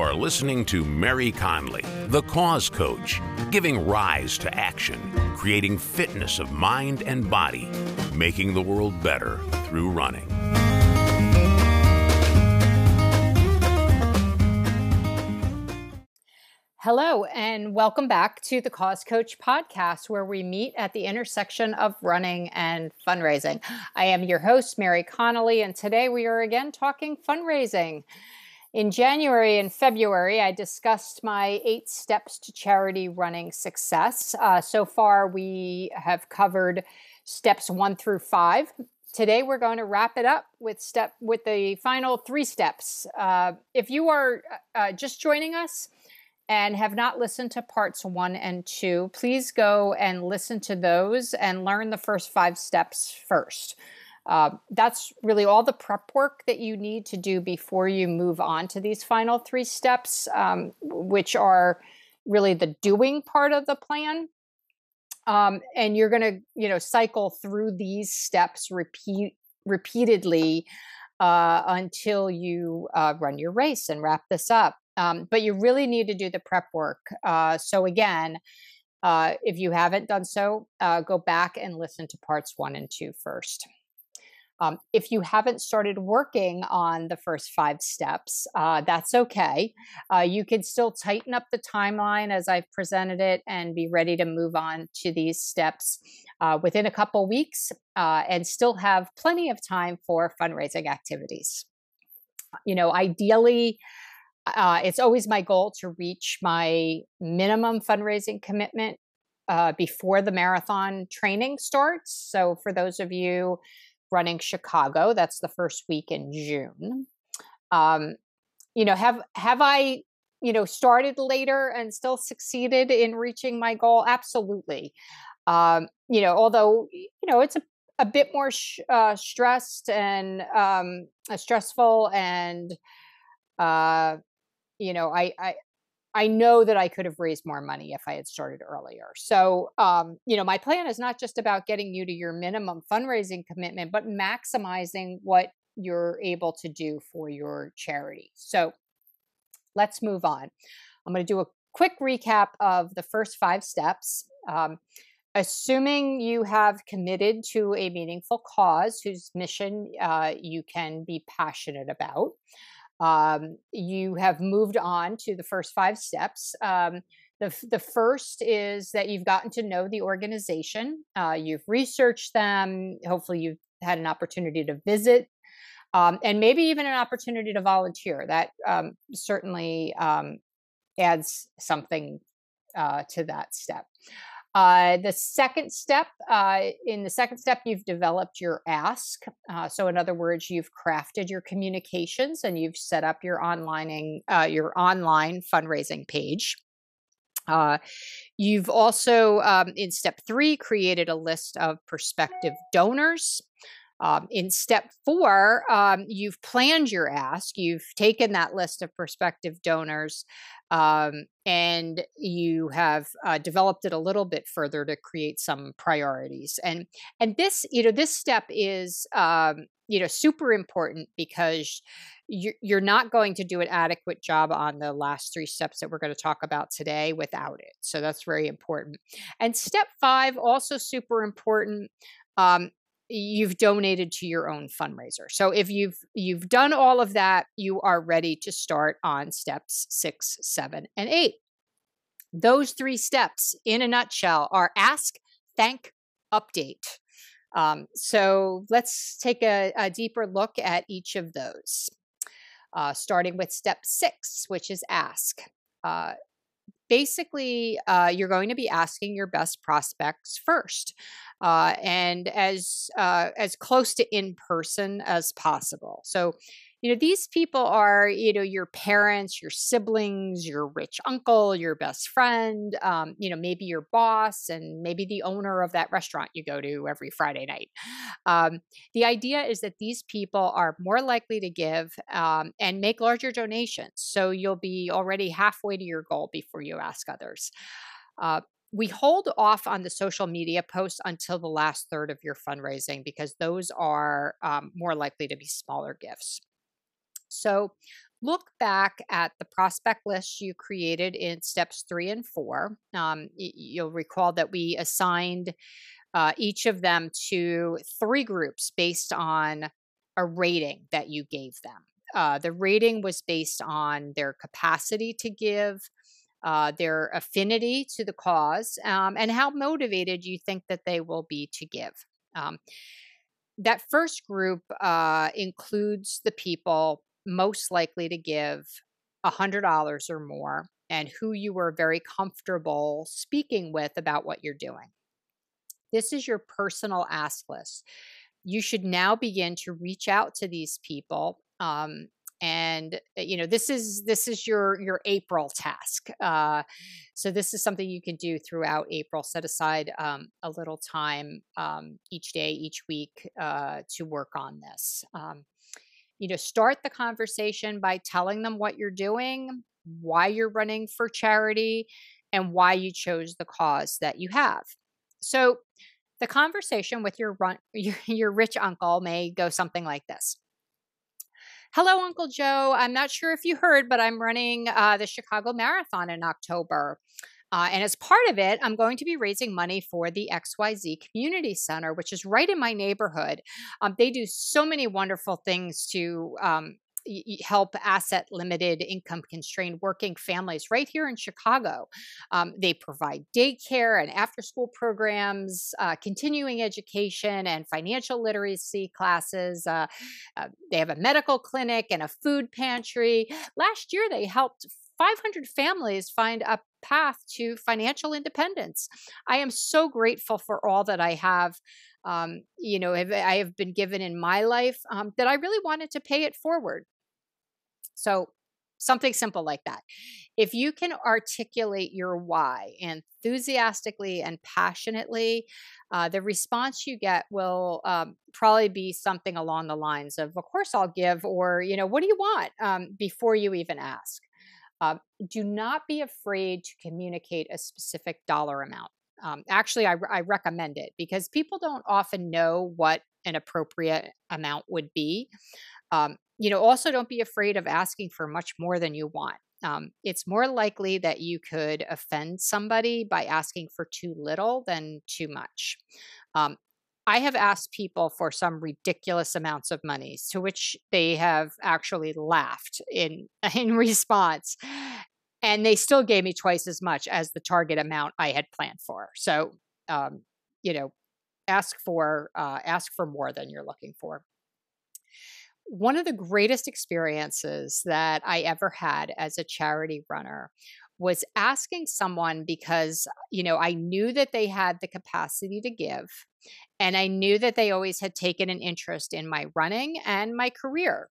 are listening to Mary Conley, the Cause Coach, giving rise to action, creating fitness of mind and body, making the world better through running. Hello, and welcome back to the Cause Coach podcast, where we meet at the intersection of running and fundraising. I am your host, Mary Connolly, and today we are again talking fundraising. In January and February, I discussed my eight steps to charity running success. Uh, so far, we have covered steps one through five. Today, we're going to wrap it up with step with the final three steps. Uh, if you are uh, just joining us, and have not listened to parts one and two, please go and listen to those and learn the first five steps first. Uh, that's really all the prep work that you need to do before you move on to these final three steps, um, which are really the doing part of the plan. Um, and you're going to, you know, cycle through these steps repeat repeatedly uh, until you uh, run your race and wrap this up. Um, but you really need to do the prep work. Uh, so, again, uh, if you haven't done so, uh, go back and listen to parts one and two first. Um, if you haven't started working on the first five steps, uh, that's okay. Uh, you can still tighten up the timeline as I've presented it and be ready to move on to these steps uh, within a couple weeks uh, and still have plenty of time for fundraising activities. You know, ideally, uh, it's always my goal to reach my minimum fundraising commitment uh, before the marathon training starts. So, for those of you running Chicago, that's the first week in June. Um, you know, have have I, you know, started later and still succeeded in reaching my goal? Absolutely. Um, you know, although you know it's a a bit more sh- uh, stressed and um, stressful and uh, you know, I, I, I know that I could have raised more money if I had started earlier. So, um, you know, my plan is not just about getting you to your minimum fundraising commitment, but maximizing what you're able to do for your charity. So, let's move on. I'm going to do a quick recap of the first five steps. Um, assuming you have committed to a meaningful cause whose mission uh, you can be passionate about um, you have moved on to the first five steps. Um, the, the first is that you've gotten to know the organization, uh, you've researched them, hopefully, you've had an opportunity to visit. Um, and maybe even an opportunity to volunteer. That um, certainly um, adds something uh, to that step. Uh, the second step, uh, in the second step, you've developed your ask. Uh, so, in other words, you've crafted your communications and you've set up your online uh, your online fundraising page. Uh, you've also, um, in step three, created a list of prospective donors. Um, in step four, um, you've planned your ask. You've taken that list of prospective donors um, and you have uh, developed it a little bit further to create some priorities. And and this, you know, this step is, um, you know, super important because you're, you're not going to do an adequate job on the last three steps that we're going to talk about today without it. So that's very important. And step five, also super important. Um, you've donated to your own fundraiser. So if you've you've done all of that, you are ready to start on steps 6, 7 and 8. Those three steps in a nutshell are ask, thank, update. Um, so let's take a, a, deeper look at each of those. Uh, starting with step six, which is ask. Uh, basically uh, you're going to be asking your best prospects first uh, and as uh, as close to in person as possible. So you know these people are you know your parents your siblings your rich uncle your best friend um, you know maybe your boss and maybe the owner of that restaurant you go to every friday night um, the idea is that these people are more likely to give um, and make larger donations so you'll be already halfway to your goal before you ask others uh, we hold off on the social media posts until the last third of your fundraising because those are um, more likely to be smaller gifts. So look back at the prospect list you created in steps three and four. Um, you'll recall that we assigned uh, each of them to three groups based on a rating that you gave them. Uh, the rating was based on their capacity to give, uh, their affinity to the cause, um, and how motivated you think that they will be to give. Um, that first group uh, includes the people most likely to give $100 or more and who you were very comfortable speaking with about what you're doing. This is your personal ask list. You should now begin to reach out to these people um, and uh, you know this is this is your your april task uh, so this is something you can do throughout april set aside um, a little time um, each day each week uh, to work on this um, you know start the conversation by telling them what you're doing why you're running for charity and why you chose the cause that you have so the conversation with your run, your, your rich uncle may go something like this Hello, Uncle Joe. I'm not sure if you heard, but I'm running uh, the Chicago Marathon in October. Uh, and as part of it, I'm going to be raising money for the XYZ Community Center, which is right in my neighborhood. Um, they do so many wonderful things to um, help asset limited income constrained working families right here in Chicago. Um, they provide daycare and after school programs, uh, continuing education, and financial literacy classes. Uh, uh, they have a medical clinic and a food pantry. Last year, they helped 500 families find a path to financial independence. I am so grateful for all that I have um, you know, I have been given in my life um, that I really wanted to pay it forward. So, something simple like that. If you can articulate your why enthusiastically and passionately, uh, the response you get will um, probably be something along the lines of, Of course, I'll give, or, you know, what do you want um, before you even ask. Uh, do not be afraid to communicate a specific dollar amount. Um, actually, I, I recommend it because people don't often know what an appropriate amount would be. Um, you know, also don't be afraid of asking for much more than you want. Um, it's more likely that you could offend somebody by asking for too little than too much. Um, I have asked people for some ridiculous amounts of money, to which they have actually laughed in in response, and they still gave me twice as much as the target amount I had planned for. So, um, you know, ask for uh, ask for more than you're looking for one of the greatest experiences that I ever had as a charity runner was asking someone because, you know, I knew that they had the capacity to give. And I knew that they always had taken an interest in my running and my career.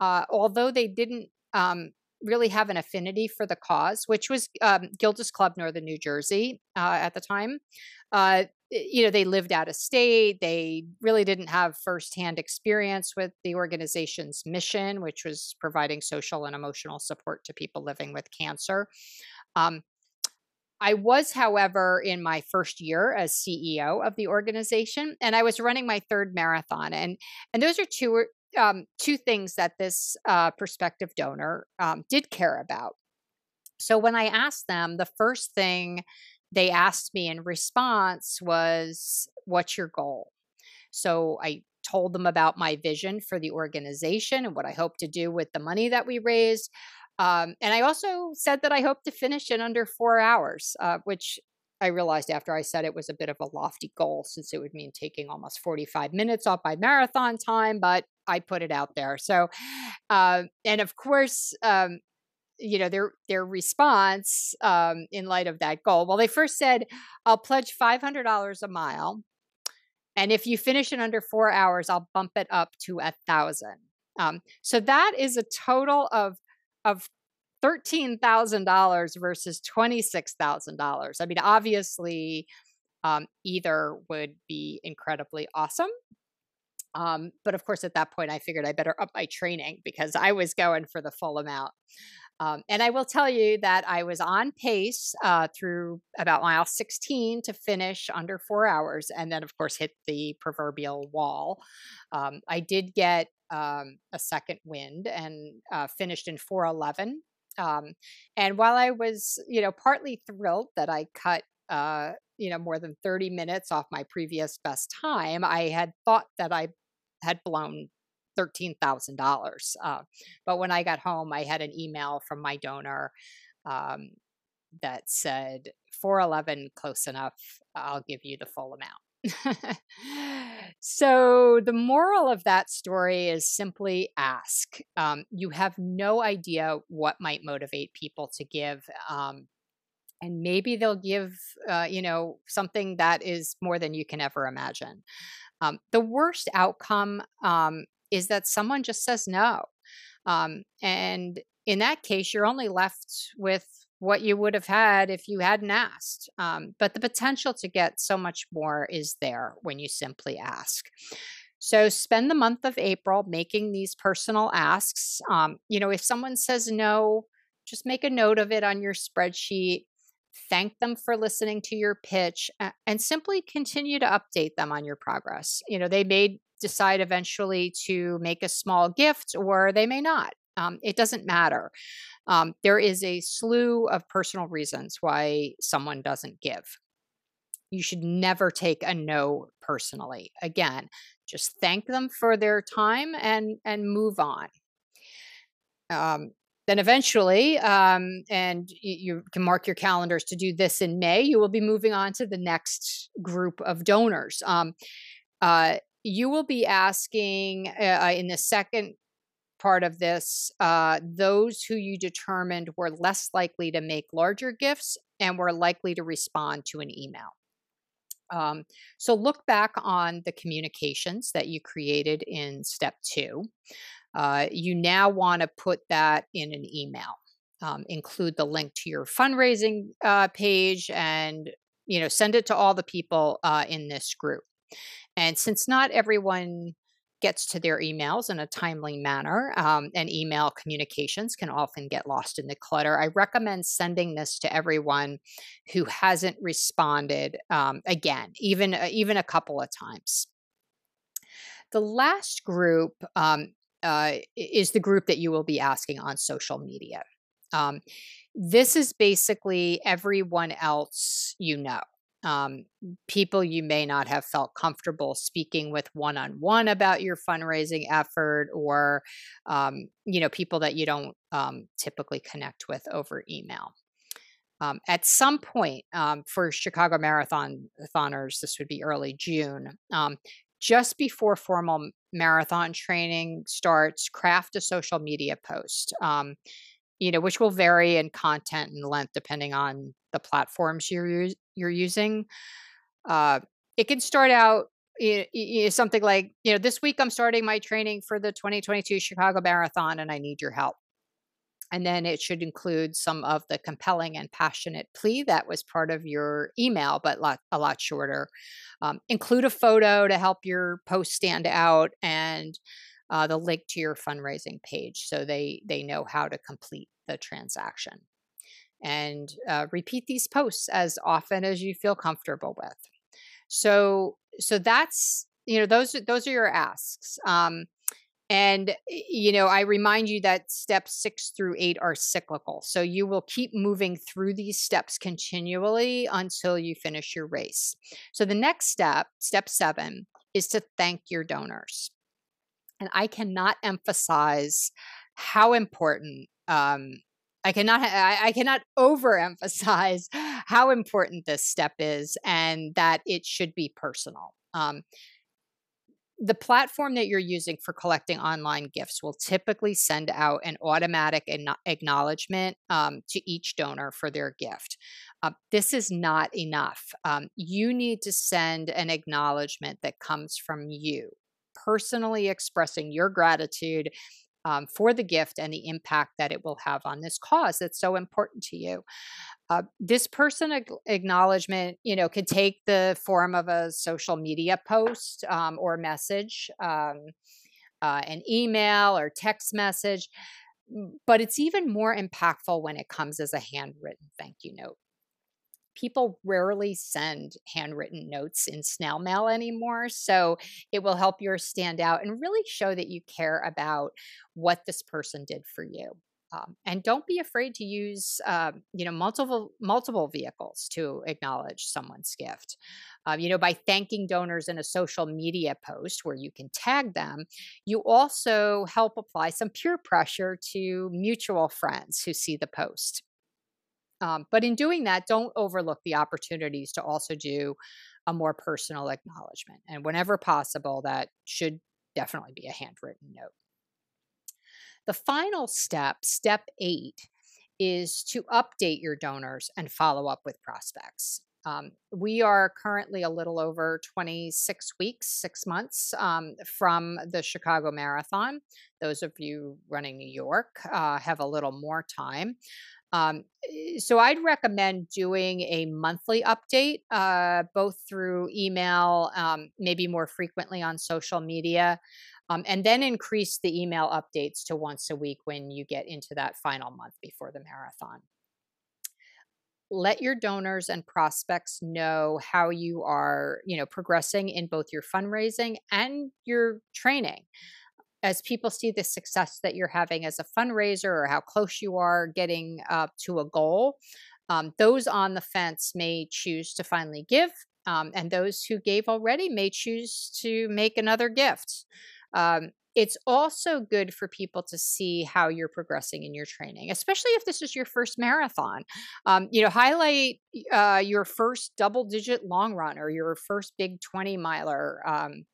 Uh, although they didn't um, really have an affinity for the cause, which was um, Gilda's Club Northern New Jersey uh, at the time. Uh, you know, they lived out of state. They really didn't have firsthand experience with the organization's mission, which was providing social and emotional support to people living with cancer. Um, I was, however, in my first year as CEO of the organization, and I was running my third marathon, and and those are two um, two things that this uh, prospective donor um, did care about. So when I asked them, the first thing they asked me in response was, What's your goal? So I told them about my vision for the organization and what I hope to do with the money that we raised. Um, and I also said that I hope to finish in under four hours, uh, which I realized after I said it was a bit of a lofty goal since it would mean taking almost 45 minutes off my marathon time, but I put it out there. So, uh, and of course, um, you know their their response um, in light of that goal. Well, they first said, "I'll pledge five hundred dollars a mile, and if you finish in under four hours, I'll bump it up to a thousand. Um, so that is a total of of $13,000 versus $26,000. I mean, obviously, um, either would be incredibly awesome. Um, but of course, at that point, I figured I better up my training because I was going for the full amount. Um, and I will tell you that I was on pace uh, through about mile 16 to finish under four hours, and then, of course, hit the proverbial wall. Um, I did get um, a second wind and uh, finished in 411. Um, and while I was, you know, partly thrilled that I cut, uh, you know, more than 30 minutes off my previous best time, I had thought that I had blown $13,000. Uh, but when I got home, I had an email from my donor um, that said 411 close enough. I'll give you the full amount. so, the moral of that story is simply ask. Um, you have no idea what might motivate people to give. Um, and maybe they'll give, uh, you know, something that is more than you can ever imagine. Um, the worst outcome um, is that someone just says no. Um, and in that case, you're only left with what you would have had if you hadn't asked. Um, but the potential to get so much more is there when you simply ask. So spend the month of April making these personal asks. Um, you know, if someone says no, just make a note of it on your spreadsheet. Thank them for listening to your pitch and simply continue to update them on your progress. You know, they may decide eventually to make a small gift or they may not. Um, it doesn't matter. Um, there is a slew of personal reasons why someone doesn't give. You should never take a no personally. Again, just thank them for their time and and move on. Um, then eventually, um, and you can mark your calendars to do this in May, you will be moving on to the next group of donors. Um, uh, you will be asking uh, in the second part of this, uh, those who you determined were less likely to make larger gifts and were likely to respond to an email. Um, so look back on the communications that you created in step two. Uh, you now want to put that in an email. Um, include the link to your fundraising uh, page and you know send it to all the people uh, in this group and since not everyone gets to their emails in a timely manner, um, and email communications can often get lost in the clutter. I recommend sending this to everyone who hasn't responded um, again, even uh, even a couple of times. The last group um, uh, is the group that you will be asking on social media. Um, this is basically everyone else you know um, people you may not have felt comfortable speaking with one on one about your fundraising effort, or um, you know people that you don't um, typically connect with over email. Um, at some point um, for Chicago Marathon thoners, this would be early June. Um, just before formal marathon training starts, craft a social media post you know, which will vary in content and length depending on the platforms you're you're using. Uh, it can start out you know, something like, you know, this week I'm starting my training for the 2022 Chicago Marathon, and I need your help. And then it should include some of the compelling and passionate plea that was part of your email, but lot, a lot shorter. Um, include a photo to help your post stand out, and uh, the link to your fundraising page so they they know how to complete the transaction. And uh, repeat these posts as often as you feel comfortable with. So so that's you know those those are your asks um, and you know i remind you that steps six through eight are cyclical so you will keep moving through these steps continually until you finish your race. So the next step step seven is to thank your donors and I cannot emphasize how important um, I cannot I, I cannot overemphasize how important this step is and that it should be personal. Um, the platform that you're using for collecting online gifts will typically send out an automatic acknowledgement um, to each donor for their gift. Uh, this is not enough. Um, you need to send an acknowledgement that comes from you personally expressing your gratitude um, for the gift and the impact that it will have on this cause that's so important to you. Uh, this person acknowledgement, you know, could take the form of a social media post um, or message, um, uh, an email or text message, but it's even more impactful when it comes as a handwritten thank you note. People rarely send handwritten notes in snail mail anymore. So it will help yours stand out and really show that you care about what this person did for you. Um, and don't be afraid to use, um, you know, multiple multiple vehicles to acknowledge someone's gift. Um, you know, by thanking donors in a social media post where you can tag them, you also help apply some peer pressure to mutual friends who see the post. Um, but in doing that, don't overlook the opportunities to also do a more personal acknowledgement. And whenever possible, that should definitely be a handwritten note. The final step, step eight, is to update your donors and follow up with prospects. Um, we are currently a little over 26 weeks, six months um, from the Chicago Marathon. Those of you running New York uh, have a little more time. Um, eh, so I'd recommend doing a monthly update, uh, both through email, um, maybe more frequently on social media, um, and then increase the email updates to once a week when you get into that final month before the marathon. Let your donors and prospects know how you are, you know, progressing in both your fundraising and your training as people see the success that you're having as a fundraiser or how close you are getting uh, to a goal, um, those on the fence may choose to finally give, um, and those who gave already may choose to make another gift. Um, it's also good for people to see how you're progressing in your training, especially if this is your first marathon. Um, you know, highlight uh, your first double digit long run or your first big 20 miler. Um,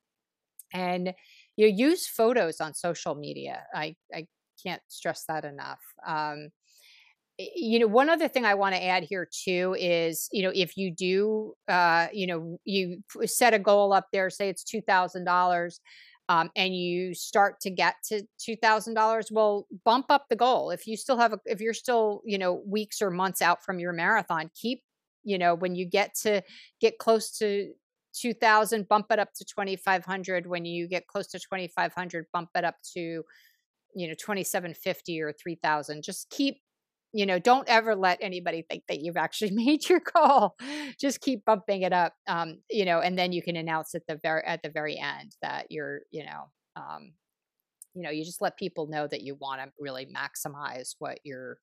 and you use photos on social media. I, I can't stress that enough. Um, you know, one other thing I want to add here too is, you know, if you do, uh, you know, you set a goal up there, say it's two thousand dollars, um, and you start to get to two thousand dollars, well, bump up the goal. If you still have, a, if you're still, you know, weeks or months out from your marathon, keep, you know, when you get to get close to 2000 bump it up to 2500 when you get close to 2500 bump it up to you know 2750 or 3000 just keep you know don't ever let anybody think that you've actually made your call. Just keep bumping it up um you know and then you can announce at the very at the very end that you're you know um you know you just let people know that you want to really maximize what you're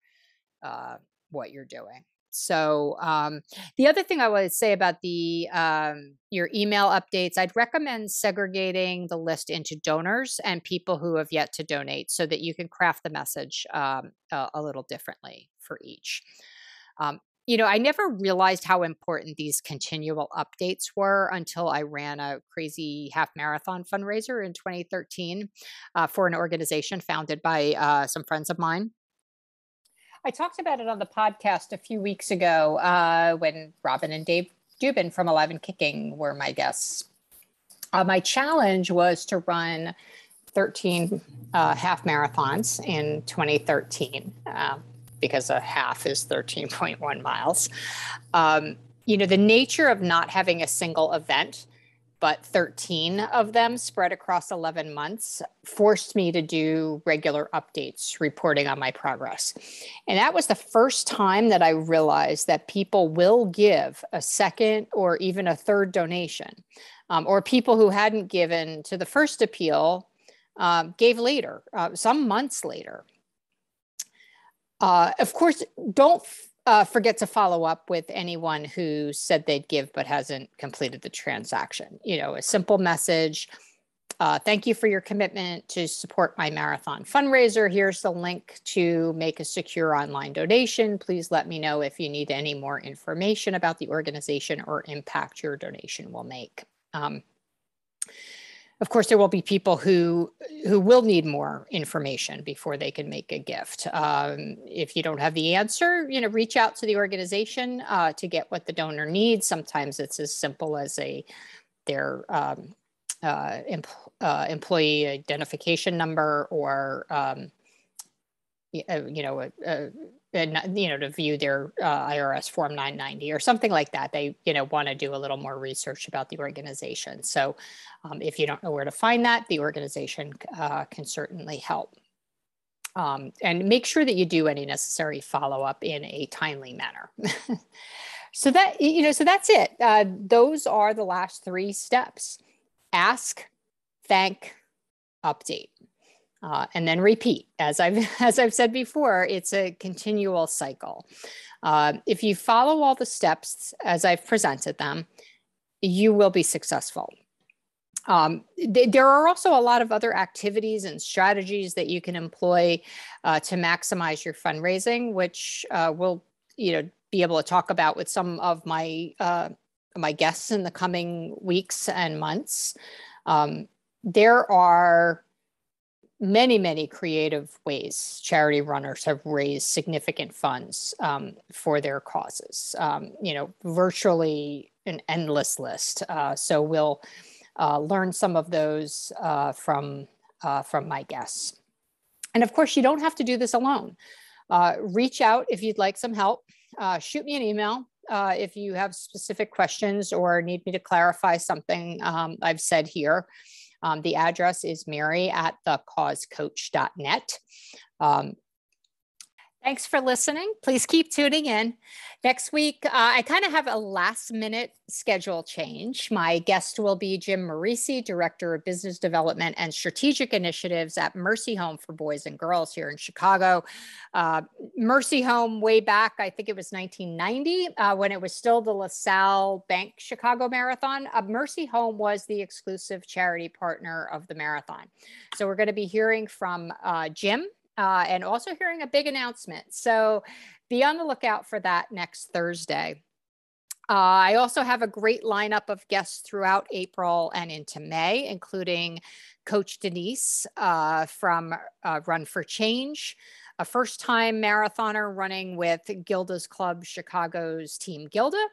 uh what you're doing so um, the other thing I would say about the um, your email updates, I'd recommend segregating the list into donors and people who have yet to donate, so that you can craft the message um, a, a, little differently for each. Um, you know, I never realized how important these continual updates were until I ran a crazy half marathon fundraiser in 2013 uh, for an organization founded by uh, some friends of mine I talked about it on the podcast a few weeks ago uh, when Robin and Dave Dubin from Alive and Kicking were my guests. Uh, my challenge was to run 13 uh, half marathons in 2013 um, because a half is 13.1 miles. Um, you know, the nature of not having a single event but 13 of them spread across 11 months forced me to do regular updates reporting on my progress. And that was the first time that I realized that people will give a second or even a third donation, um, or people who hadn't given to the first appeal um, gave later, uh, some months later. Uh, of course, don't uh, forget to follow up with anyone who said they'd give but hasn't completed the transaction. You know, a simple message. Uh, thank you for your commitment to support my marathon fundraiser. Here's the link to make a secure online donation. Please let me know if you need any more information about the organization or impact your donation will make. Um, of course, there will be people who who will need more information before they can make a gift. Um, if you don't have the answer, you know, reach out to the organization uh, to get what the donor needs. Sometimes it's as simple as a their um, uh, uh, employee identification number or um, you know a, a and you know to view their uh, IRS form 990 or something like that. They you know want to do a little more research about the organization. So um, if you don't know where to find that the organization uh, can certainly help. Um, and make sure that you do any necessary follow-up in a timely manner. So that you know, so that's it. Uh, those are the last three steps: ask, thank, update, uh, and then repeat. As I've as I've said before, it's a continual cycle. Uh, if you follow all the steps as I've presented them, you will be successful. Um, th- there are also a lot of other activities and strategies that you can employ uh, to maximize your fundraising, which uh, we'll you know be able to talk about with some of my uh, my guests in the coming weeks and months. Um, there are many many creative ways charity runners have raised significant funds um, for their causes. Um, you know, virtually an endless list. Uh, so we'll uh, learn some of those uh, from, uh, from my guests. And of course, you don't have to do this alone. Uh, reach out if you'd like some help. Uh, shoot me an email if you have specific questions or need me to clarify something um, I've said here. Um, the address is mary at thecausecoach.net. Um, Thanks for listening. Please keep tuning in. Next week, uh, I kind of have a last minute schedule change. My guest will be Jim Marisi, Director of Business Development and Strategic Initiatives at Mercy Home for Boys and Girls here in Chicago. Uh, Mercy Home, way back, I think it was 1990, uh, when it was still the LaSalle Bank Chicago Marathon. Uh, Mercy Home was the exclusive charity partner of the marathon. So we're going to be hearing from uh, Jim uh, and also hearing a big announcement. So be on the lookout for that next Thursday. Uh, I also have a great lineup of guests throughout April and into May, including Coach Denise uh, from uh, Run for Change, a first time marathoner running with Gilda's Club Chicago's Team Gilda.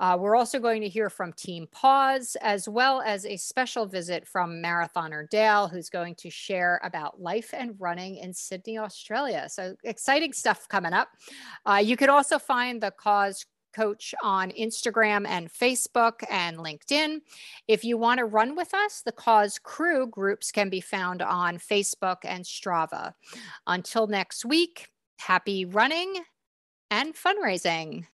Uh, we're also going to hear from Team PAWS, as well as a special visit from Marathoner Dale, who's going to share about life and running in Sydney, Australia. So exciting stuff coming up. Uh, you could also find the Cause Coach on Instagram and Facebook and LinkedIn. If you want to run with us, the Cause Crew groups can be found on Facebook and Strava. Until next week, happy running and fundraising.